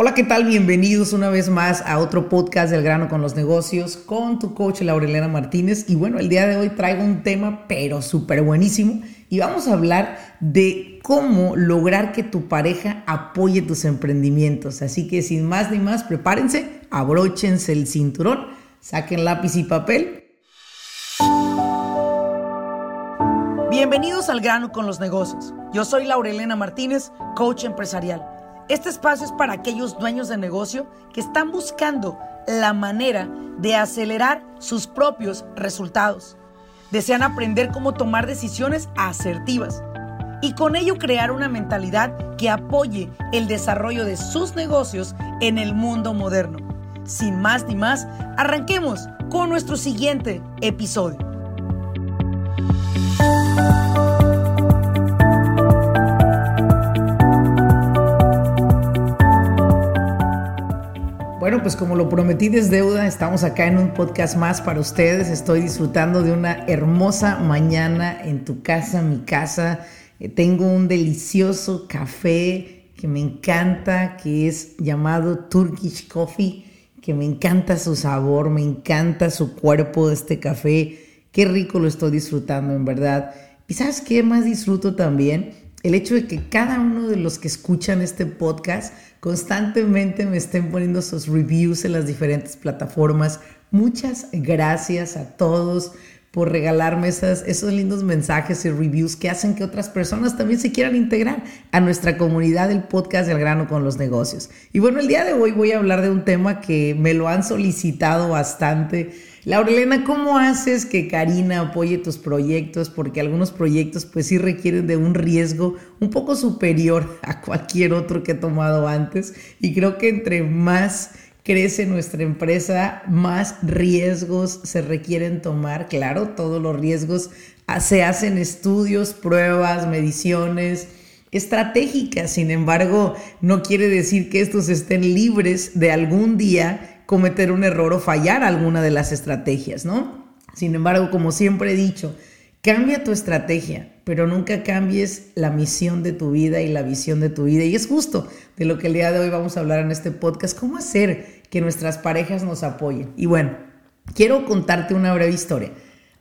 Hola, ¿qué tal? Bienvenidos una vez más a otro podcast del grano con los negocios con tu coach Laurelena Martínez. Y bueno, el día de hoy traigo un tema pero súper buenísimo y vamos a hablar de cómo lograr que tu pareja apoye tus emprendimientos. Así que sin más ni más, prepárense, abróchense el cinturón, saquen lápiz y papel. Bienvenidos al grano con los negocios. Yo soy Laurelena Martínez, coach empresarial. Este espacio es para aquellos dueños de negocio que están buscando la manera de acelerar sus propios resultados. Desean aprender cómo tomar decisiones asertivas y con ello crear una mentalidad que apoye el desarrollo de sus negocios en el mundo moderno. Sin más ni más, arranquemos con nuestro siguiente episodio. Pues como lo prometí desde deuda, estamos acá en un podcast más para ustedes. Estoy disfrutando de una hermosa mañana en tu casa, mi casa. Eh, tengo un delicioso café que me encanta, que es llamado Turkish Coffee, que me encanta su sabor, me encanta su cuerpo de este café. Qué rico lo estoy disfrutando, en verdad. ¿Y sabes qué más disfruto también? El hecho de que cada uno de los que escuchan este podcast constantemente me estén poniendo sus reviews en las diferentes plataformas. Muchas gracias a todos por regalarme esas, esos lindos mensajes y reviews que hacen que otras personas también se quieran integrar a nuestra comunidad del podcast del grano con los negocios. Y bueno, el día de hoy voy a hablar de un tema que me lo han solicitado bastante. Laurelena, ¿cómo haces que Karina apoye tus proyectos? Porque algunos proyectos pues sí requieren de un riesgo un poco superior a cualquier otro que he tomado antes. Y creo que entre más crece nuestra empresa, más riesgos se requieren tomar. Claro, todos los riesgos se hacen estudios, pruebas, mediciones estratégicas. Sin embargo, no quiere decir que estos estén libres de algún día cometer un error o fallar alguna de las estrategias, ¿no? Sin embargo, como siempre he dicho, cambia tu estrategia, pero nunca cambies la misión de tu vida y la visión de tu vida. Y es justo de lo que el día de hoy vamos a hablar en este podcast, cómo hacer que nuestras parejas nos apoyen. Y bueno, quiero contarte una breve historia.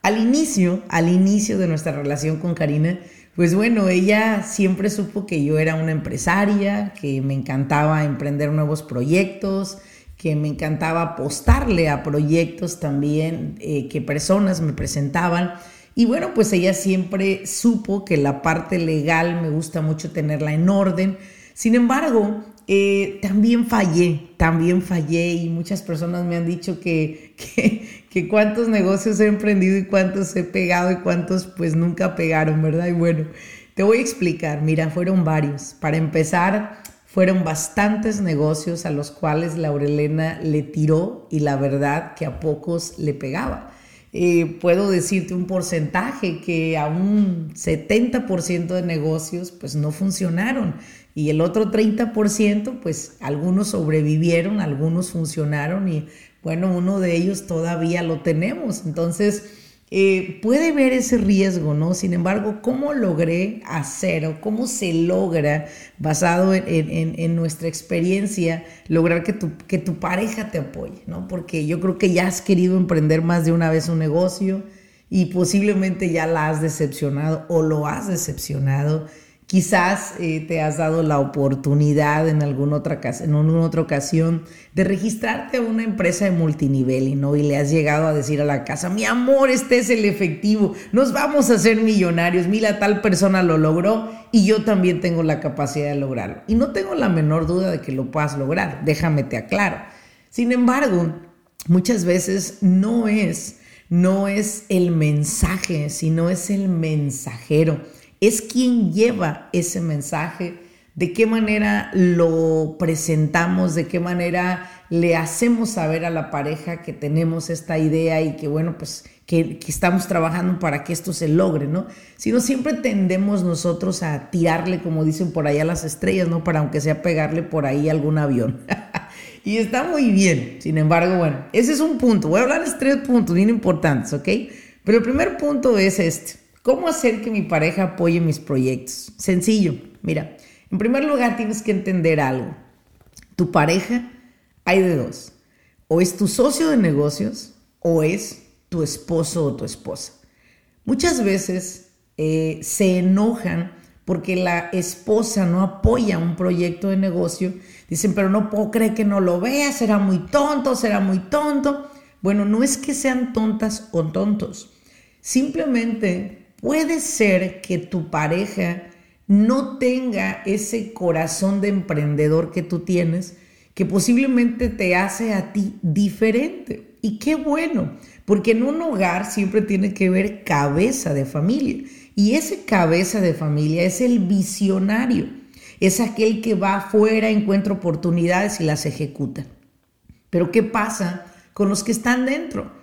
Al inicio, al inicio de nuestra relación con Karina, pues bueno, ella siempre supo que yo era una empresaria, que me encantaba emprender nuevos proyectos, que me encantaba apostarle a proyectos también eh, que personas me presentaban. Y bueno, pues ella siempre supo que la parte legal me gusta mucho tenerla en orden. Sin embargo, eh, también fallé, también fallé y muchas personas me han dicho que, que, cuántos negocios he emprendido y cuántos he pegado y cuántos pues nunca pegaron, ¿verdad? Y bueno, te voy a explicar, mira, fueron varios. Para empezar, fueron bastantes negocios a los cuales Laurelena le tiró y la verdad que a pocos le pegaba. Eh, puedo decirte un porcentaje que a un 70% de negocios pues no funcionaron y el otro 30% pues algunos sobrevivieron, algunos funcionaron y bueno, uno de ellos todavía lo tenemos. Entonces, eh, puede ver ese riesgo, ¿no? Sin embargo, ¿cómo logré hacer o cómo se logra, basado en, nuestra experiencia, lograr que tu, que tu pareja te apoye, ¿no? Porque yo creo que ya has querido emprender más de una vez un negocio y posiblemente ya la has decepcionado o lo has decepcionado Quizás eh, te has dado la oportunidad en alguna, otra, en alguna otra ocasión de registrarte a una empresa de multinivel y no y le has llegado a decir a la casa, mi amor, este es el efectivo, nos vamos a hacer millonarios, mira, tal persona lo logró y yo también tengo la capacidad de lograrlo. Y no tengo la menor duda de que lo puedas lograr, déjame te aclaro. Sin embargo, muchas veces no es, no es el mensaje, sino es el mensajero es quien lleva ese mensaje, de qué manera lo presentamos, de qué manera le hacemos saber a la pareja que tenemos esta idea y que bueno, pues que, estamos trabajando para que esto se logre, ¿no? Si no, siempre tendemos nosotros a tirarle, como dicen por ahí, a las estrellas, ¿no? Para aunque sea pegarle por ahí algún avión. y está muy bien. Sin embargo, bueno, ese es un punto. Voy a hablar de tres puntos bien importantes, ¿ok? Pero el primer punto es este. ¿Cómo hacer que mi pareja apoye mis proyectos? Sencillo, mira, en primer lugar tienes que entender algo. Tu pareja hay de dos. O es tu socio de negocios o es tu esposo o tu esposa. Muchas veces eh, se enojan porque la esposa no apoya un proyecto de negocio. Dicen, pero no puedo creer que no lo vea, será muy tonto, será muy tonto. Bueno, no es que sean tontas o tontos. Simplemente puede ser que tu pareja no tenga ese corazón de emprendedor que tú tienes, que posiblemente te hace a ti diferente. Y qué bueno, porque en un hogar siempre tiene que ver cabeza de familia. Y ese cabeza de familia es el visionario, es aquel que va afuera, encuentra oportunidades y las ejecuta. Pero ¿qué pasa con los que están dentro?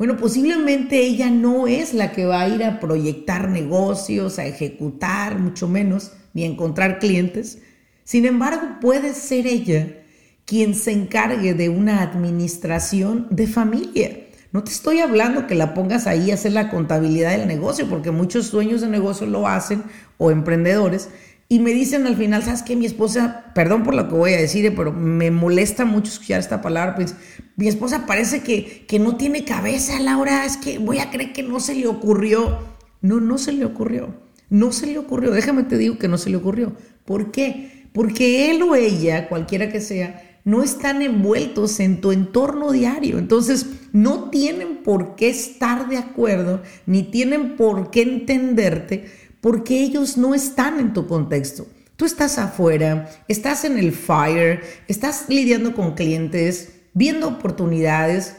Bueno, posiblemente ella no es la que va a ir a proyectar negocios, a ejecutar, mucho menos, ni a encontrar clientes. Sin embargo, puede ser ella quien se encargue de una administración de familia. No te estoy hablando que la pongas ahí a hacer la contabilidad del negocio, porque muchos dueños de negocio lo hacen o emprendedores. Y me dicen al final, ¿sabes qué? Mi esposa, perdón por lo que voy a decir, pero me molesta mucho escuchar esta palabra, pues mi esposa parece que, que no tiene cabeza, Laura, es que voy a creer que no se le ocurrió. No, no se le ocurrió. No se le ocurrió. Déjame te digo que no se le ocurrió. ¿Por qué? Porque él o ella, cualquiera que sea, no están envueltos en tu entorno diario. Entonces, no tienen por qué estar de acuerdo, ni tienen por qué entenderte porque ellos no están en tu contexto. Tú estás afuera, estás en el fire, estás lidiando con clientes, viendo oportunidades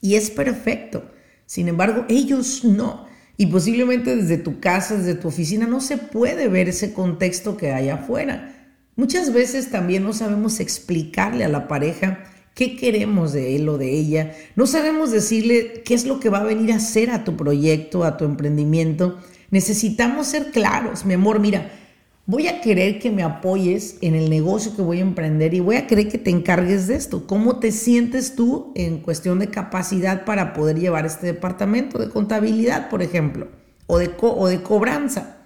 y es perfecto. Sin embargo, ellos no. Y posiblemente desde tu casa, desde tu oficina, no se puede ver ese contexto que hay afuera. Muchas veces también no sabemos explicarle a la pareja qué queremos de él o de ella. No sabemos decirle qué es lo que va a venir a hacer a tu proyecto, a tu emprendimiento. Necesitamos ser claros, mi amor, mira, voy a querer que me apoyes en el negocio que voy a emprender y voy a querer que te encargues de esto. ¿Cómo te sientes tú en cuestión de capacidad para poder llevar este departamento de contabilidad, por ejemplo, o de, o de cobranza?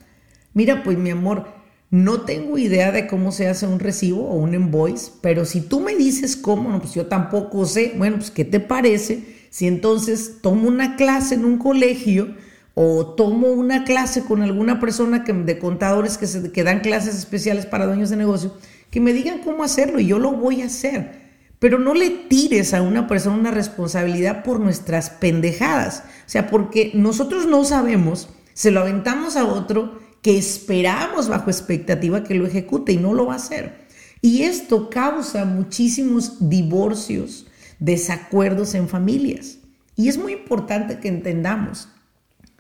Mira, pues mi amor, no tengo idea de cómo se hace un recibo o un invoice, pero si tú me dices cómo, pues yo tampoco sé. Bueno, pues ¿qué te parece si entonces tomo una clase en un colegio? O tomo una clase con alguna persona que, de contadores que, se, que dan clases especiales para dueños de negocio, que me digan cómo hacerlo y yo lo voy a hacer. Pero no le tires a una persona una responsabilidad por nuestras pendejadas. O sea, porque nosotros no sabemos, se lo aventamos a otro que esperamos bajo expectativa que lo ejecute y no lo va a hacer. Y esto causa muchísimos divorcios, desacuerdos en familias. Y es muy importante que entendamos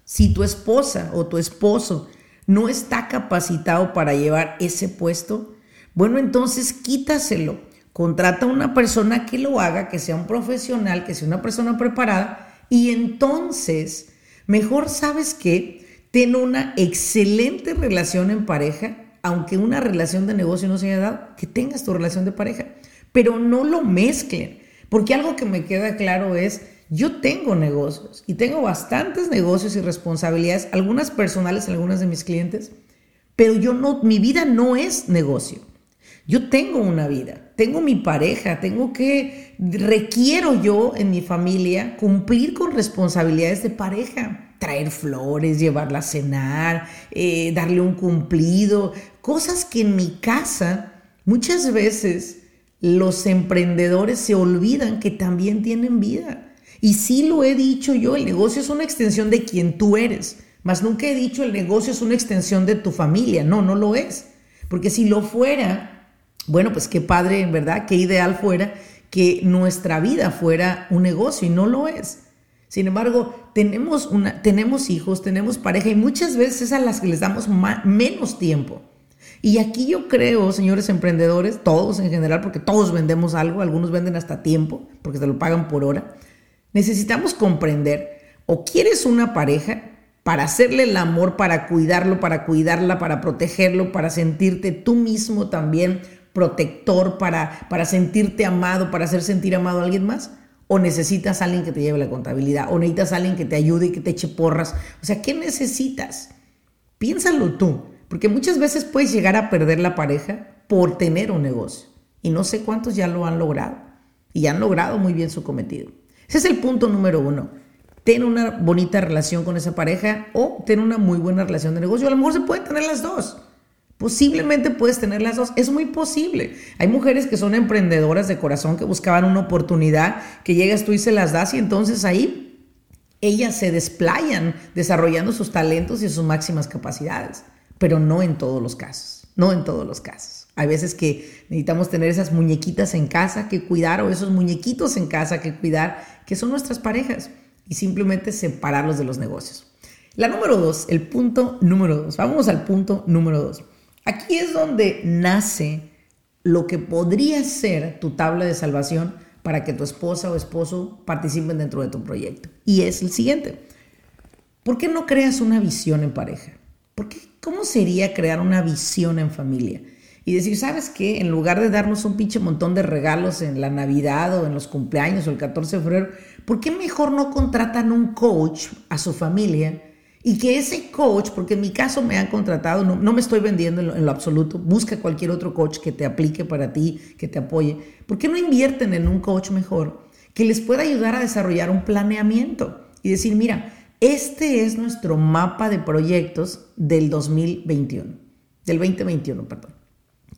si tu esposa o tu esposo no está capacitado para llevar ese puesto, bueno, entonces quítaselo. Contrata a una persona que lo haga, que sea un profesional, que sea una persona preparada y entonces, mejor sabes que ten una excelente relación en pareja, aunque una relación de negocio no se haya dado, que tengas tu relación de pareja, pero no lo mezclen, porque algo que me queda claro es yo tengo negocios y tengo bastantes negocios y responsabilidades, algunas personales, algunas de mis clientes, pero yo no, mi vida no es negocio. Yo tengo una vida, tengo mi pareja, tengo que, requiero yo en mi familia cumplir con responsabilidades de pareja, traer flores, llevarla a cenar, eh, darle un cumplido, cosas que en mi casa muchas veces los emprendedores se olvidan que también tienen vida. Y sí lo he dicho yo, el negocio es una extensión de quien tú eres, mas nunca he dicho el negocio es una extensión de tu familia, no, no lo es. Porque si lo fuera, bueno, pues qué padre, en verdad, qué ideal fuera que nuestra vida fuera un negocio y no lo es. Sin embargo, tenemos, una, tenemos hijos, tenemos pareja y muchas veces es a las que les damos menos tiempo. Y aquí yo creo, señores emprendedores, todos en general, porque todos vendemos algo, algunos venden hasta tiempo, porque se lo pagan por hora. Necesitamos comprender, o quieres una pareja para hacerle el amor, para cuidarlo, para cuidarla, para protegerlo, para sentirte tú mismo también protector, para, para sentirte amado, para hacer sentir amado a alguien más. O necesitas a alguien que te lleve la contabilidad, o necesitas a alguien que te ayude y que te eche porras. O sea, ¿qué necesitas? Piénsalo tú, porque muchas veces puedes llegar a perder la pareja por tener un negocio. Y no sé cuántos ya lo han logrado. Y han logrado muy bien su cometido. Ese es el punto número uno. Ten una bonita relación con esa pareja o ten una muy buena relación de negocio. A lo mejor se pueden tener las dos. Posiblemente puedes tener las dos. Es muy posible. Hay mujeres que son emprendedoras de corazón que buscaban una oportunidad, que llegas tú y se las das y entonces ahí ellas se desplayan desarrollando sus talentos y sus máximas capacidades, pero no en todos los casos, no en todos los casos. Hay veces que necesitamos tener esas muñequitas en casa que cuidar o esos muñequitos en casa que cuidar, que son nuestras parejas, y simplemente separarlos de los negocios. La número dos, el punto número dos. Vamos al punto número dos. Aquí es donde nace lo que podría ser tu tabla de salvación para que tu esposa o esposo participen dentro de tu proyecto. Y es el siguiente. ¿Por qué no creas una visión en pareja? ¿Por qué, ¿Cómo sería crear una visión en familia? Y decir, ¿sabes qué? En lugar de darnos un pinche montón de regalos en la Navidad o en los cumpleaños o el 14 de febrero, ¿por qué mejor no contratan un coach a su familia y que ese coach, porque en mi caso me han contratado, no, me estoy vendiendo en lo, absoluto, busca cualquier otro coach que te aplique para ti, que te apoye. ¿Por qué no invierten en un coach mejor que les pueda ayudar a desarrollar un planeamiento y decir, mira, este es nuestro mapa de proyectos del 2021, del 2021, perdón.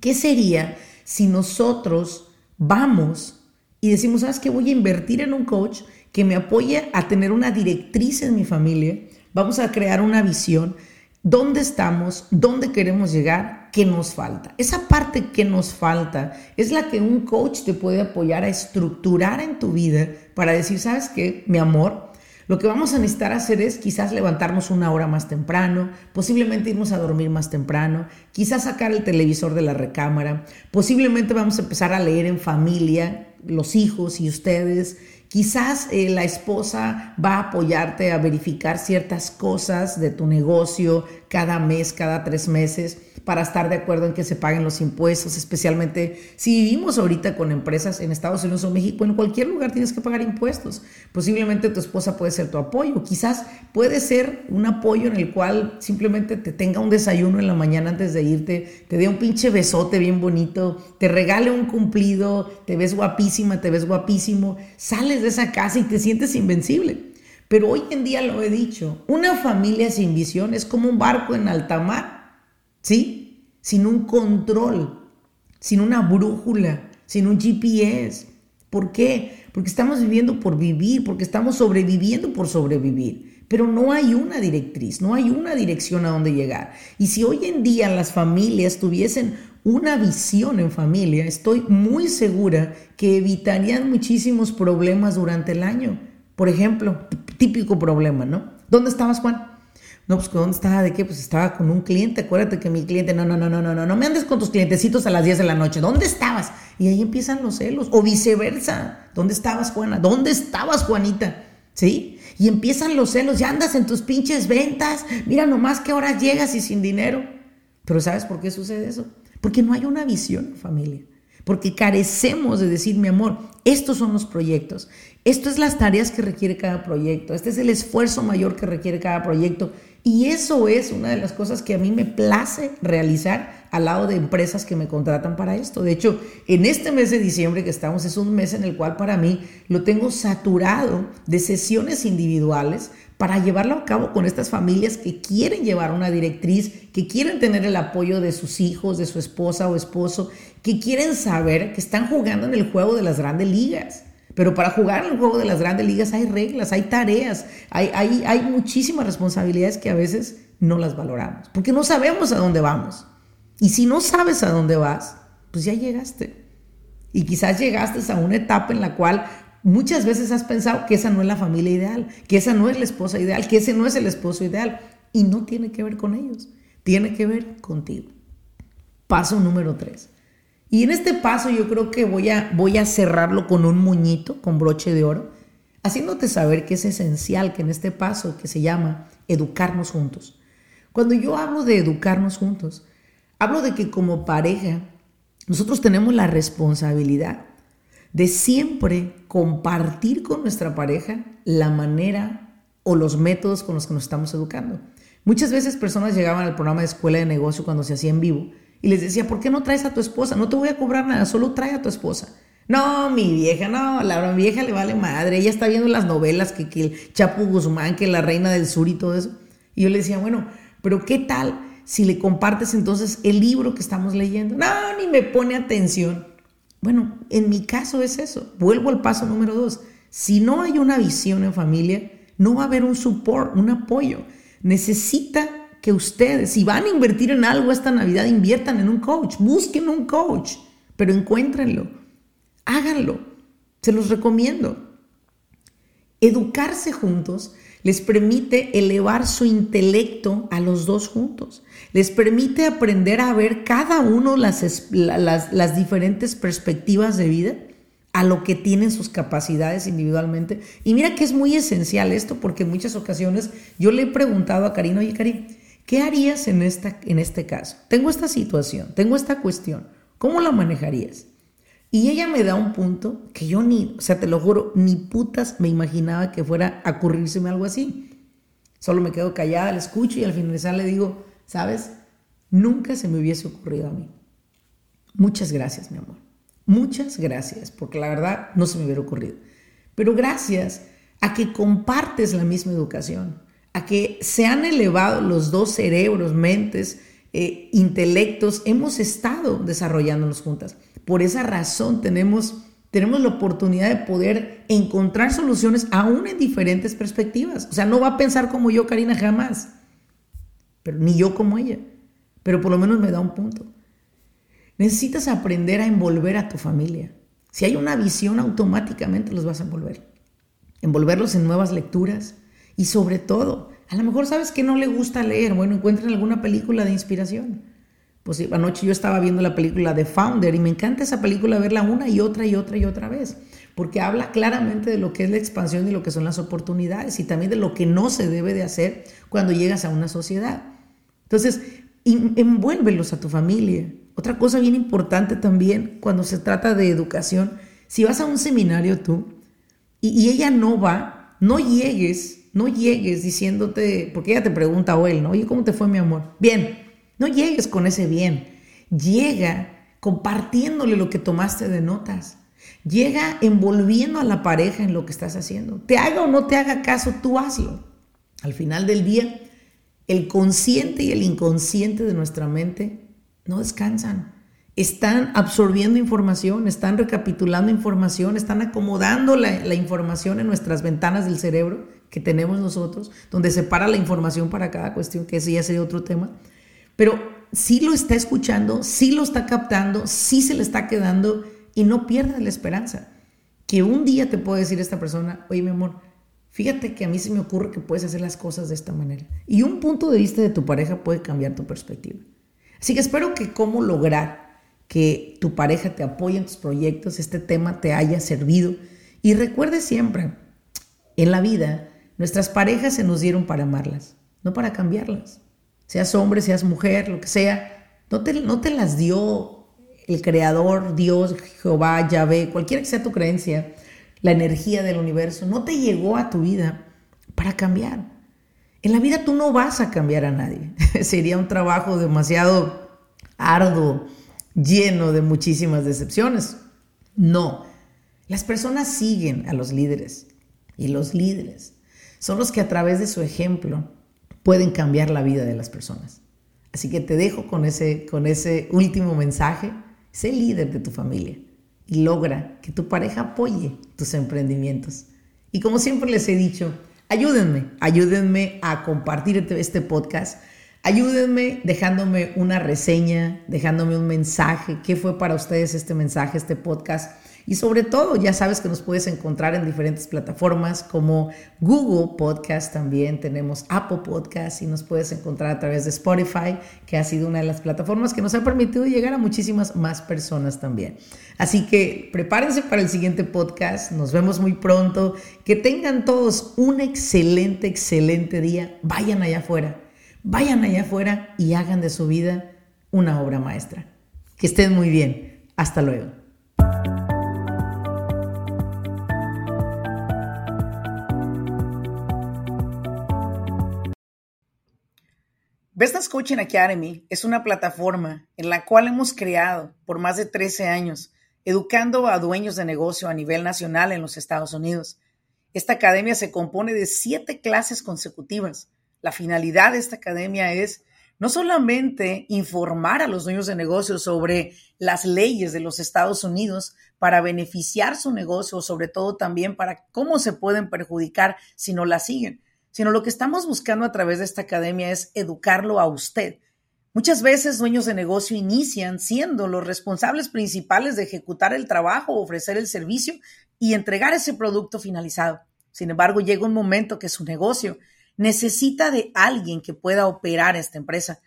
¿Qué sería si nosotros vamos y decimos, sabes que voy a invertir en un coach que me apoye a tener una directriz en mi familia? Vamos a crear una visión. ¿Dónde estamos? ¿Dónde queremos llegar? ¿Qué nos falta? Esa parte que nos falta es la que un coach te puede apoyar a estructurar en tu vida para decir, ¿sabes qué? Mi amor, lo que vamos a necesitar hacer es quizás levantarnos una hora más temprano, posiblemente irnos a dormir más temprano, quizás sacar el televisor de la recámara, posiblemente vamos a empezar a leer en familia, los hijos y ustedes, Quizás eh, la esposa va a apoyarte a verificar ciertas cosas de tu negocio cada mes, cada tres meses para estar de acuerdo en que se paguen los impuestos, especialmente si vivimos ahorita con empresas en Estados Unidos o México, en cualquier lugar tienes que pagar impuestos. Posiblemente tu esposa puede ser tu apoyo, quizás puede ser un apoyo en el cual simplemente te tenga un desayuno en la mañana antes de irte, te dé un pinche besote bien bonito, te regale un cumplido, te ves guapísima, te ves guapísimo, sales de esa casa y te sientes invencible. Pero hoy en día lo he dicho, una familia sin visión es como un barco en alta mar ¿sí? Sin un control, sin una brújula, sin un GPS. ¿Por qué? Porque estamos viviendo por vivir, porque estamos sobreviviendo por sobrevivir. Pero no hay una directriz, no hay una dirección a dónde llegar. Y si hoy en día las familias tuviesen una visión en familia, estoy muy segura que evitarían muchísimos problemas durante el año. Por ejemplo, típico problema, ¿no? ¿Dónde estabas, Juan? No, pues ¿dónde estaba? ¿De qué? Pues estaba con un cliente. Acuérdate que mi cliente, no, no, no, no, no, no, no me andes con tus clientecitos a las 10 de la noche. ¿Dónde estabas? Y ahí empiezan los celos. O viceversa. ¿Dónde estabas, Juana? ¿Dónde estabas, Juanita? ¿Sí? Y empiezan los celos. Ya andas en tus pinches ventas. Mira nomás qué horas llegas y sin dinero. Pero ¿sabes por qué sucede eso? Porque no hay una visión, familia. Porque carecemos de decir, mi amor, estos son los proyectos. Esto es las tareas que requiere cada proyecto. Este es el esfuerzo mayor que requiere cada proyecto. Y eso es una de las cosas que a mí me place realizar al lado de empresas que me contratan para esto. De hecho, en este mes de diciembre que estamos es un mes en el cual para mí lo tengo saturado de sesiones individuales para llevarlo a cabo con estas familias que quieren llevar una directriz, que quieren tener el apoyo de sus hijos, de su esposa o esposo, que quieren saber que están jugando en el juego de las grandes ligas. Pero para jugar el juego de las grandes ligas hay reglas, hay tareas, hay, hay, hay muchísimas responsabilidades que a veces no las valoramos, porque no sabemos a dónde vamos. Y si no sabes a dónde vas, pues ya llegaste. Y quizás llegaste a una etapa en la cual muchas veces has pensado que esa no es la familia ideal, que esa no es la esposa ideal, que ese no es el esposo ideal. Y no tiene que ver con ellos, tiene que ver contigo. Paso número tres. Y en este paso yo creo que voy a, voy a cerrarlo con un muñito, con broche de oro, haciéndote saber que es esencial que en este paso que se llama educarnos juntos. Cuando yo hablo de educarnos juntos, hablo de que como pareja nosotros tenemos la responsabilidad de siempre compartir con nuestra pareja la manera o los métodos con los que nos estamos educando. Muchas veces personas llegaban al programa de escuela de negocio cuando se hacía en vivo Y les decía, ¿por qué no traes a tu esposa? No te voy a cobrar nada, solo trae a tu esposa. No, mi vieja, no, la vieja le vale madre. Ella está viendo las novelas que, que el Chapo Guzmán, que la Reina del Sur y todo eso. Y yo le decía, bueno, pero ¿qué tal si le compartes entonces el libro que estamos leyendo? No, ni me pone atención. Bueno, en mi caso es eso. Vuelvo al paso número dos. Si no hay una visión en familia, no va a haber un support, un apoyo. Necesita que ustedes, si van a invertir en algo esta Navidad, inviertan en un coach, busquen un coach, pero encuéntrenlo, háganlo, se los recomiendo. Educarse juntos les permite elevar su intelecto a los dos juntos, les permite aprender a ver cada uno las, las, las diferentes perspectivas de vida a lo que tienen sus capacidades individualmente. Y mira que es muy esencial esto, porque en muchas ocasiones yo le he preguntado a Karina, oye Karin, ¿qué harías en, esta, en este caso? Tengo esta situación, tengo esta cuestión, ¿cómo la manejarías? Y ella me da un punto que yo ni, o sea, te lo juro, ni putas me imaginaba que fuera a ocurrírseme algo así. Solo me quedo callada, le escucho y al finalizar le digo, ¿sabes? Nunca se me hubiese ocurrido a mí. Muchas gracias, mi amor. Muchas gracias, porque la verdad no se me hubiera ocurrido. Pero gracias a que compartes la misma educación, a que se han elevado los dos cerebros, mentes, eh, intelectos, hemos estado desarrollándonos juntas. Por esa razón tenemos, tenemos la oportunidad de poder encontrar soluciones aún en diferentes perspectivas. O sea, no va a pensar como yo, Karina, jamás, pero ni yo como ella, pero por lo menos me da un punto. Necesitas aprender a envolver a tu familia. Si hay una visión, automáticamente los vas a envolver. Envolverlos en nuevas lecturas y sobre todo, a lo mejor sabes que no le gusta leer. Bueno, encuentren alguna película de inspiración. Pues anoche yo estaba viendo la película de Founder y me encanta esa película verla una y otra y otra y otra vez, porque habla claramente de lo que es la expansión y lo que son las oportunidades y también de lo que no se debe de hacer cuando llegas a una sociedad. Entonces, envuélvelos a tu familia, otra cosa bien importante también cuando se trata de educación, si vas a un seminario tú y, ella no va, no llegues, no llegues diciéndote, porque ella te pregunta o él, ¿no? Oye, ¿cómo te fue mi amor? Bien, no llegues con ese bien, llega compartiéndole lo que tomaste de notas. Llega envolviendo a la pareja en lo que estás haciendo. Te haga o no te haga caso, tú hazlo. Al final del día, el consciente y el inconsciente de nuestra mente no descansan. Están absorbiendo información, están recapitulando información, están acomodando la, información en nuestras ventanas del cerebro que tenemos nosotros, donde separa la información para cada cuestión, que ese ya sería otro tema. Pero sí lo está escuchando, sí lo está captando, sí se le está quedando y no pierdas la esperanza. Que un día te puede decir esta persona, oye mi amor, fíjate que a mí se me ocurre que puedes hacer las cosas de esta manera. Y un punto de vista de tu pareja puede cambiar tu perspectiva. Así que espero que cómo lograr que tu pareja te apoye en tus proyectos, este tema te haya servido. Y recuerde siempre, en la vida, nuestras parejas se nos dieron para amarlas, no para cambiarlas. Seas hombre, seas mujer, lo que sea, no te, no te las dio el Creador, Dios, Jehová, Yahvé, cualquiera que sea tu creencia, la energía del universo, no te llegó a tu vida para cambiar. En la vida tú no vas a cambiar a nadie. Sería un trabajo demasiado arduo, lleno de muchísimas decepciones. No, las personas siguen a los líderes y los líderes son los que a través de su ejemplo pueden cambiar la vida de las personas. Así que te dejo con ese, con ese último mensaje. Sé líder de tu familia y logra que tu pareja apoye tus emprendimientos. Y como siempre les he dicho, ayúdenme, ayúdenme a compartir este, este podcast. Ayúdenme dejándome una reseña, dejándome un mensaje. ¿Qué fue para ustedes este mensaje, este podcast? Y sobre todo, ya sabes que nos puedes encontrar en diferentes plataformas como Google Podcast, también tenemos Apple Podcast y nos puedes encontrar a través de Spotify, que ha sido una de las plataformas que nos ha permitido llegar a muchísimas más personas también. Así que prepárense para el siguiente podcast, nos vemos muy pronto, que tengan todos un excelente, excelente día, vayan allá afuera, vayan allá afuera y hagan de su vida una obra maestra. Que estén muy bien. Hasta luego. Business Coaching Academy es una plataforma en la cual hemos creado por más de 13 años, educando a dueños de negocio a nivel nacional en los Estados Unidos. Esta academia se compone de siete clases consecutivas. La finalidad de esta academia es no solamente informar a los dueños de negocios sobre las leyes de los Estados Unidos para beneficiar su negocio, sobre todo también para cómo se pueden perjudicar si no la siguen, sino lo que estamos buscando a través de esta academia es educarlo a usted. Muchas veces dueños de negocio inician siendo los responsables principales de ejecutar el trabajo, ofrecer el servicio y entregar ese producto finalizado. Sin embargo, llega un momento que su negocio necesita de alguien que pueda operar esta empresa.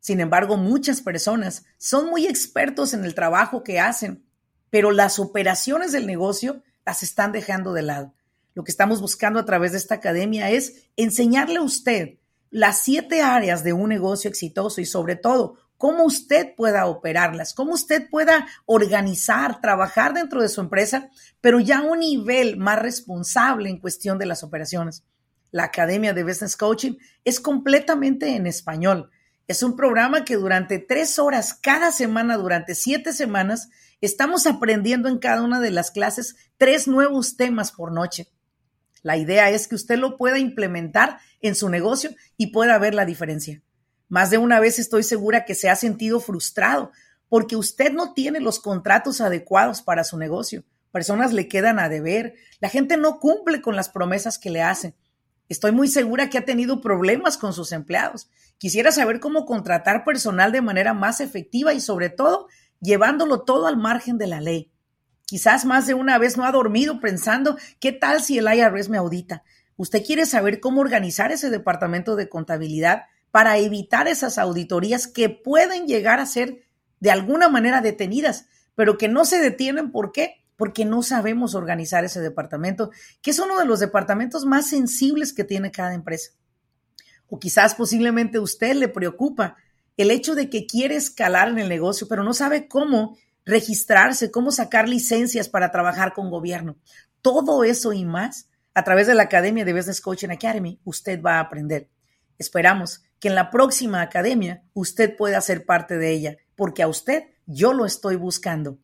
Sin embargo, muchas personas son muy expertos en el trabajo que hacen, pero las operaciones del negocio las están dejando de lado. Lo que estamos buscando a través de esta academia es enseñarle a usted las siete áreas de un negocio exitoso y sobre todo cómo usted pueda operarlas, cómo usted pueda organizar, trabajar dentro de su empresa, pero ya a un nivel más responsable en cuestión de las operaciones la Academia de Business Coaching, es completamente en español. Es un programa que durante tres horas cada semana, durante siete semanas, estamos aprendiendo en cada una de las clases tres nuevos temas por noche. La idea es que usted lo pueda implementar en su negocio y pueda ver la diferencia. Más de una vez estoy segura que se ha sentido frustrado porque usted no tiene los contratos adecuados para su negocio. Personas le quedan a deber, la gente no cumple con las promesas que le hacen Estoy muy segura que ha tenido problemas con sus empleados. Quisiera saber cómo contratar personal de manera más efectiva y sobre todo llevándolo todo al margen de la ley. Quizás más de una vez no ha dormido pensando, ¿qué tal si el IRS me audita? Usted quiere saber cómo organizar ese departamento de contabilidad para evitar esas auditorías que pueden llegar a ser de alguna manera detenidas, pero que no se detienen. ¿Por qué? porque no sabemos organizar ese departamento, que es uno de los departamentos más sensibles que tiene cada empresa. O quizás posiblemente a usted le preocupa el hecho de que quiere escalar en el negocio, pero no sabe cómo registrarse, cómo sacar licencias para trabajar con gobierno. Todo eso y más a través de la Academia de Business Coaching Academy usted va a aprender. Esperamos que en la próxima academia usted pueda ser parte de ella, porque a usted yo lo estoy buscando